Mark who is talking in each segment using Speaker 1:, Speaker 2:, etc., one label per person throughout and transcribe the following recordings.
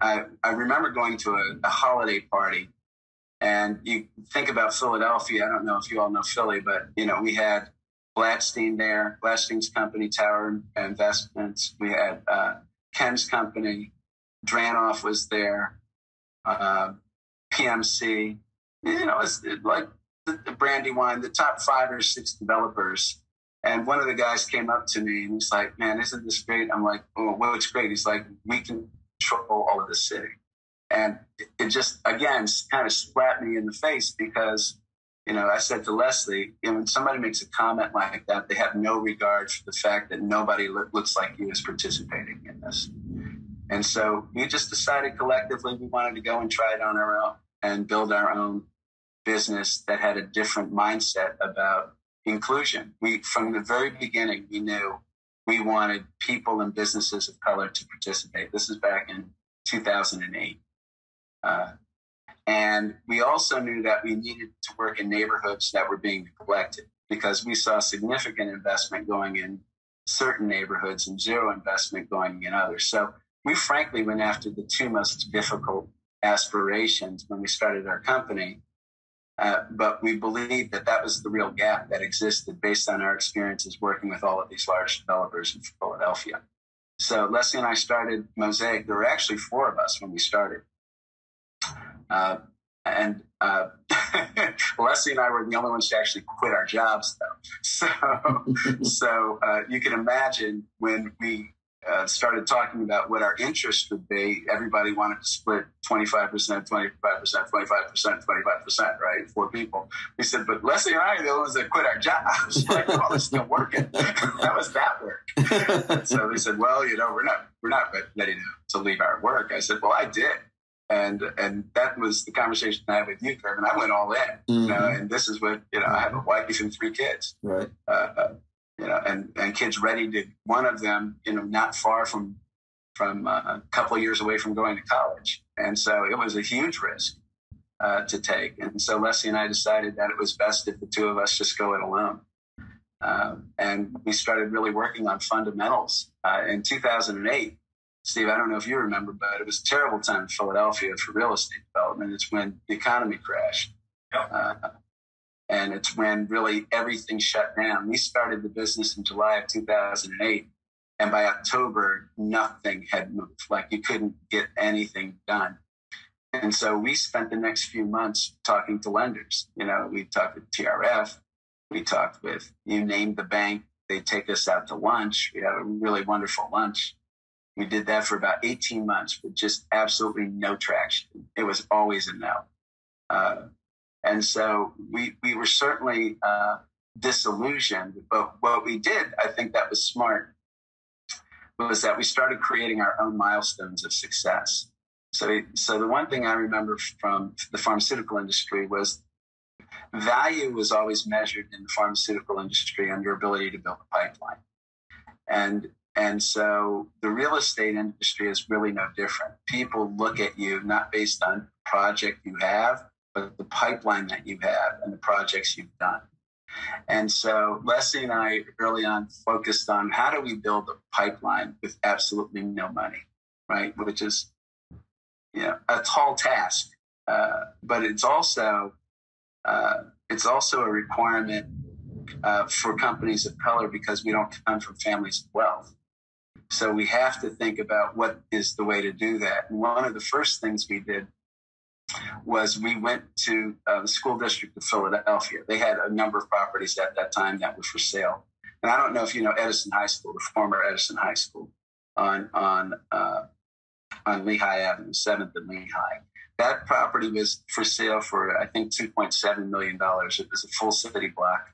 Speaker 1: I, I remember going to a, a holiday party and you think about Philadelphia. I don't know if you all know Philly, but you know, we had Blatstein there, Blatstein's company, Tower Investments. We had uh, Ken's company, Dranoff was there, uh, PMC. You know, it's like the, the Brandywine, the top five or six developers. And one of the guys came up to me and he's like, "Man, isn't this great?" I'm like, "Oh, well, it's great." He's like, "We can control of the city," and it, it just again kind of slapped me in the face because you know, I said to Leslie, you know, when somebody makes a comment like that, they have no regard for the fact that nobody lo- looks like you is participating in this. And so we just decided collectively we wanted to go and try it on our own and build our own business that had a different mindset about inclusion. We, from the very beginning, we knew we wanted people and businesses of color to participate. This is back in 2008. Uh, and we also knew that we needed to work in neighborhoods that were being neglected because we saw significant investment going in certain neighborhoods and zero investment going in others. So we frankly went after the two most difficult aspirations when we started our company. Uh, but we believe that that was the real gap that existed based on our experiences working with all of these large developers in Philadelphia. So Leslie and I started Mosaic. There were actually four of us when we started. Uh, and uh, Leslie and I were the only ones to actually quit our jobs, though. So, so uh, you can imagine when we uh, started talking about what our interest would be, everybody wanted to split 25%, 25%, 25%, 25%, right? Four people. We said, but Leslie and I are the ones that quit our jobs. like, well, it's still working. How was that work? so they said, well, you know, we're not, we're not ready to, to leave our work. I said, well, I did and and that was the conversation I had with you, Kirk. And I went all in, mm-hmm. you know. Mm-hmm. And this is what you know. I have a wife and three kids,
Speaker 2: right?
Speaker 1: Uh, uh, you know, and and kids ready to. One of them, you know, not far from from uh, a couple of years away from going to college, and so it was a huge risk uh, to take. And so Leslie and I decided that it was best if the two of us just go it alone. Um, and we started really working on fundamentals uh, in 2008 Steve, I don't know if you remember, but it was a terrible time in Philadelphia for real estate development. It's when the economy crashed. Yep. Uh, and it's when really everything shut down. We started the business in July of 2008. And by October, nothing had moved. Like you couldn't get anything done. And so we spent the next few months talking to lenders. You know, we talked with TRF, we talked with you name the bank. They take us out to lunch. We had a really wonderful lunch. We did that for about 18 months with just absolutely no traction. It was always a no. Uh, and so we, we were certainly uh, disillusioned. But what we did, I think that was smart, was that we started creating our own milestones of success. So, so the one thing I remember from the pharmaceutical industry was value was always measured in the pharmaceutical industry on your ability to build a pipeline. And and so the real estate industry is really no different. People look at you not based on project you have, but the pipeline that you have and the projects you've done. And so Leslie and I early on focused on how do we build a pipeline with absolutely no money, right? Which is, you know, a tall task, uh, but it's also uh, it's also a requirement uh, for companies of color because we don't come from families of wealth. So we have to think about what is the way to do that. And one of the first things we did was we went to uh, the school district of Philadelphia. They had a number of properties at that time that were for sale. And I don't know if you know Edison High School, the former Edison High School on on uh, on Lehigh Avenue, Seventh and Lehigh. That property was for sale for I think two point seven million dollars. It was a full city block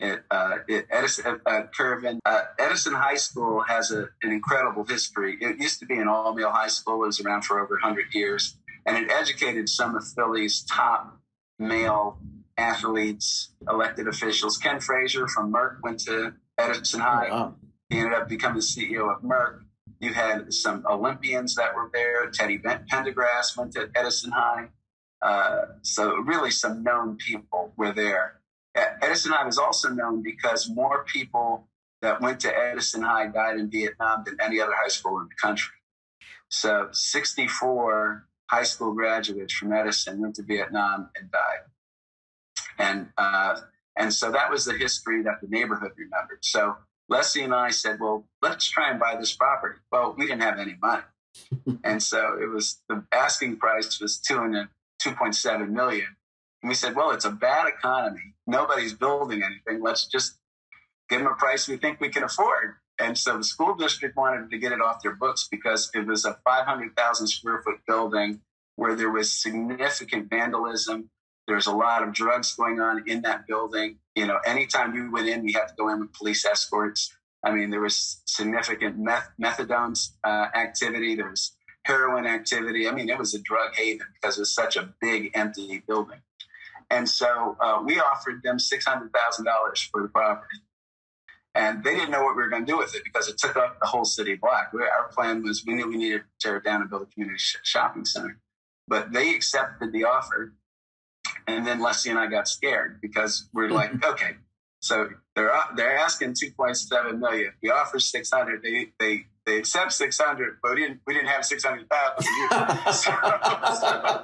Speaker 1: at, uh, at Edison, uh, Curvin. Uh, Edison High School has a, an incredible history. It used to be an all male high school. It was around for over 100 years, and it educated some of Philly's top male athletes, elected officials. Ken Frazier from Merck went to Edison oh, High. Oh, wow. He ended up becoming the CEO of Merck. You had some Olympians that were there. Teddy Pendergrass went to Edison High. Uh, so really, some known people were there. Edison High was also known because more people that went to Edison High died in Vietnam than any other high school in the country. So 64 high school graduates from Edison went to Vietnam and died. And, uh, and so that was the history that the neighborhood remembered. So Leslie and I said, well, let's try and buy this property. Well, we didn't have any money. and so it was the asking price was two and 2.7 million. And we said, well, it's a bad economy. Nobody's building anything. Let's just give them a price we think we can afford. And so the school district wanted to get it off their books because it was a 500,000 square foot building where there was significant vandalism. There's a lot of drugs going on in that building. You know, anytime we went in, we had to go in with police escorts. I mean, there was significant meth- methadone uh, activity. There was heroin activity. I mean, it was a drug haven because it was such a big, empty building. And so uh, we offered them $600,000 for the property. And they didn't know what we were going to do with it because it took up the whole city block. Our plan was we knew we needed to tear it down and build a community shopping center. But they accepted the offer. And then Leslie and I got scared because we're like, okay, so they're they're asking 2.7 million. We offer 600. They they they accept 600, but we didn't we didn't have 600,000. so, so,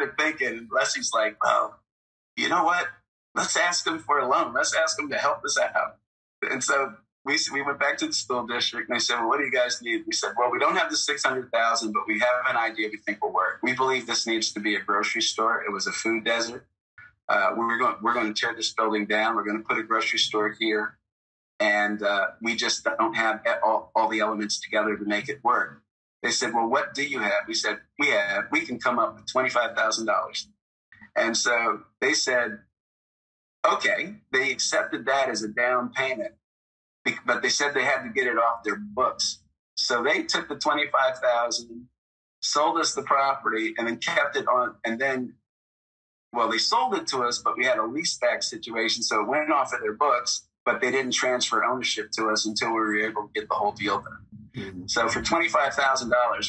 Speaker 1: started thinking. Leslie's like, well, you know what? Let's ask them for a loan. Let's ask them to help us out. And so we, we went back to the school district and they said, well, what do you guys need? We said, well, we don't have the 600,000, but we have an idea we think will work. We believe this needs to be a grocery store. It was a food desert. Uh, we're going, we're going to tear this building down. We're going to put a grocery store here. And uh, we just don't have all, all the elements together to make it work. They said, well, what do you have? We said, we have, we can come up with $25,000. And so they said, okay, they accepted that as a down payment, but they said they had to get it off their books. So they took the 25,000, sold us the property and then kept it on. And then, well, they sold it to us, but we had a lease back situation. So it went off of their books, but they didn't transfer ownership to us until we were able to get the whole deal done. Mm-hmm. So for $25,000,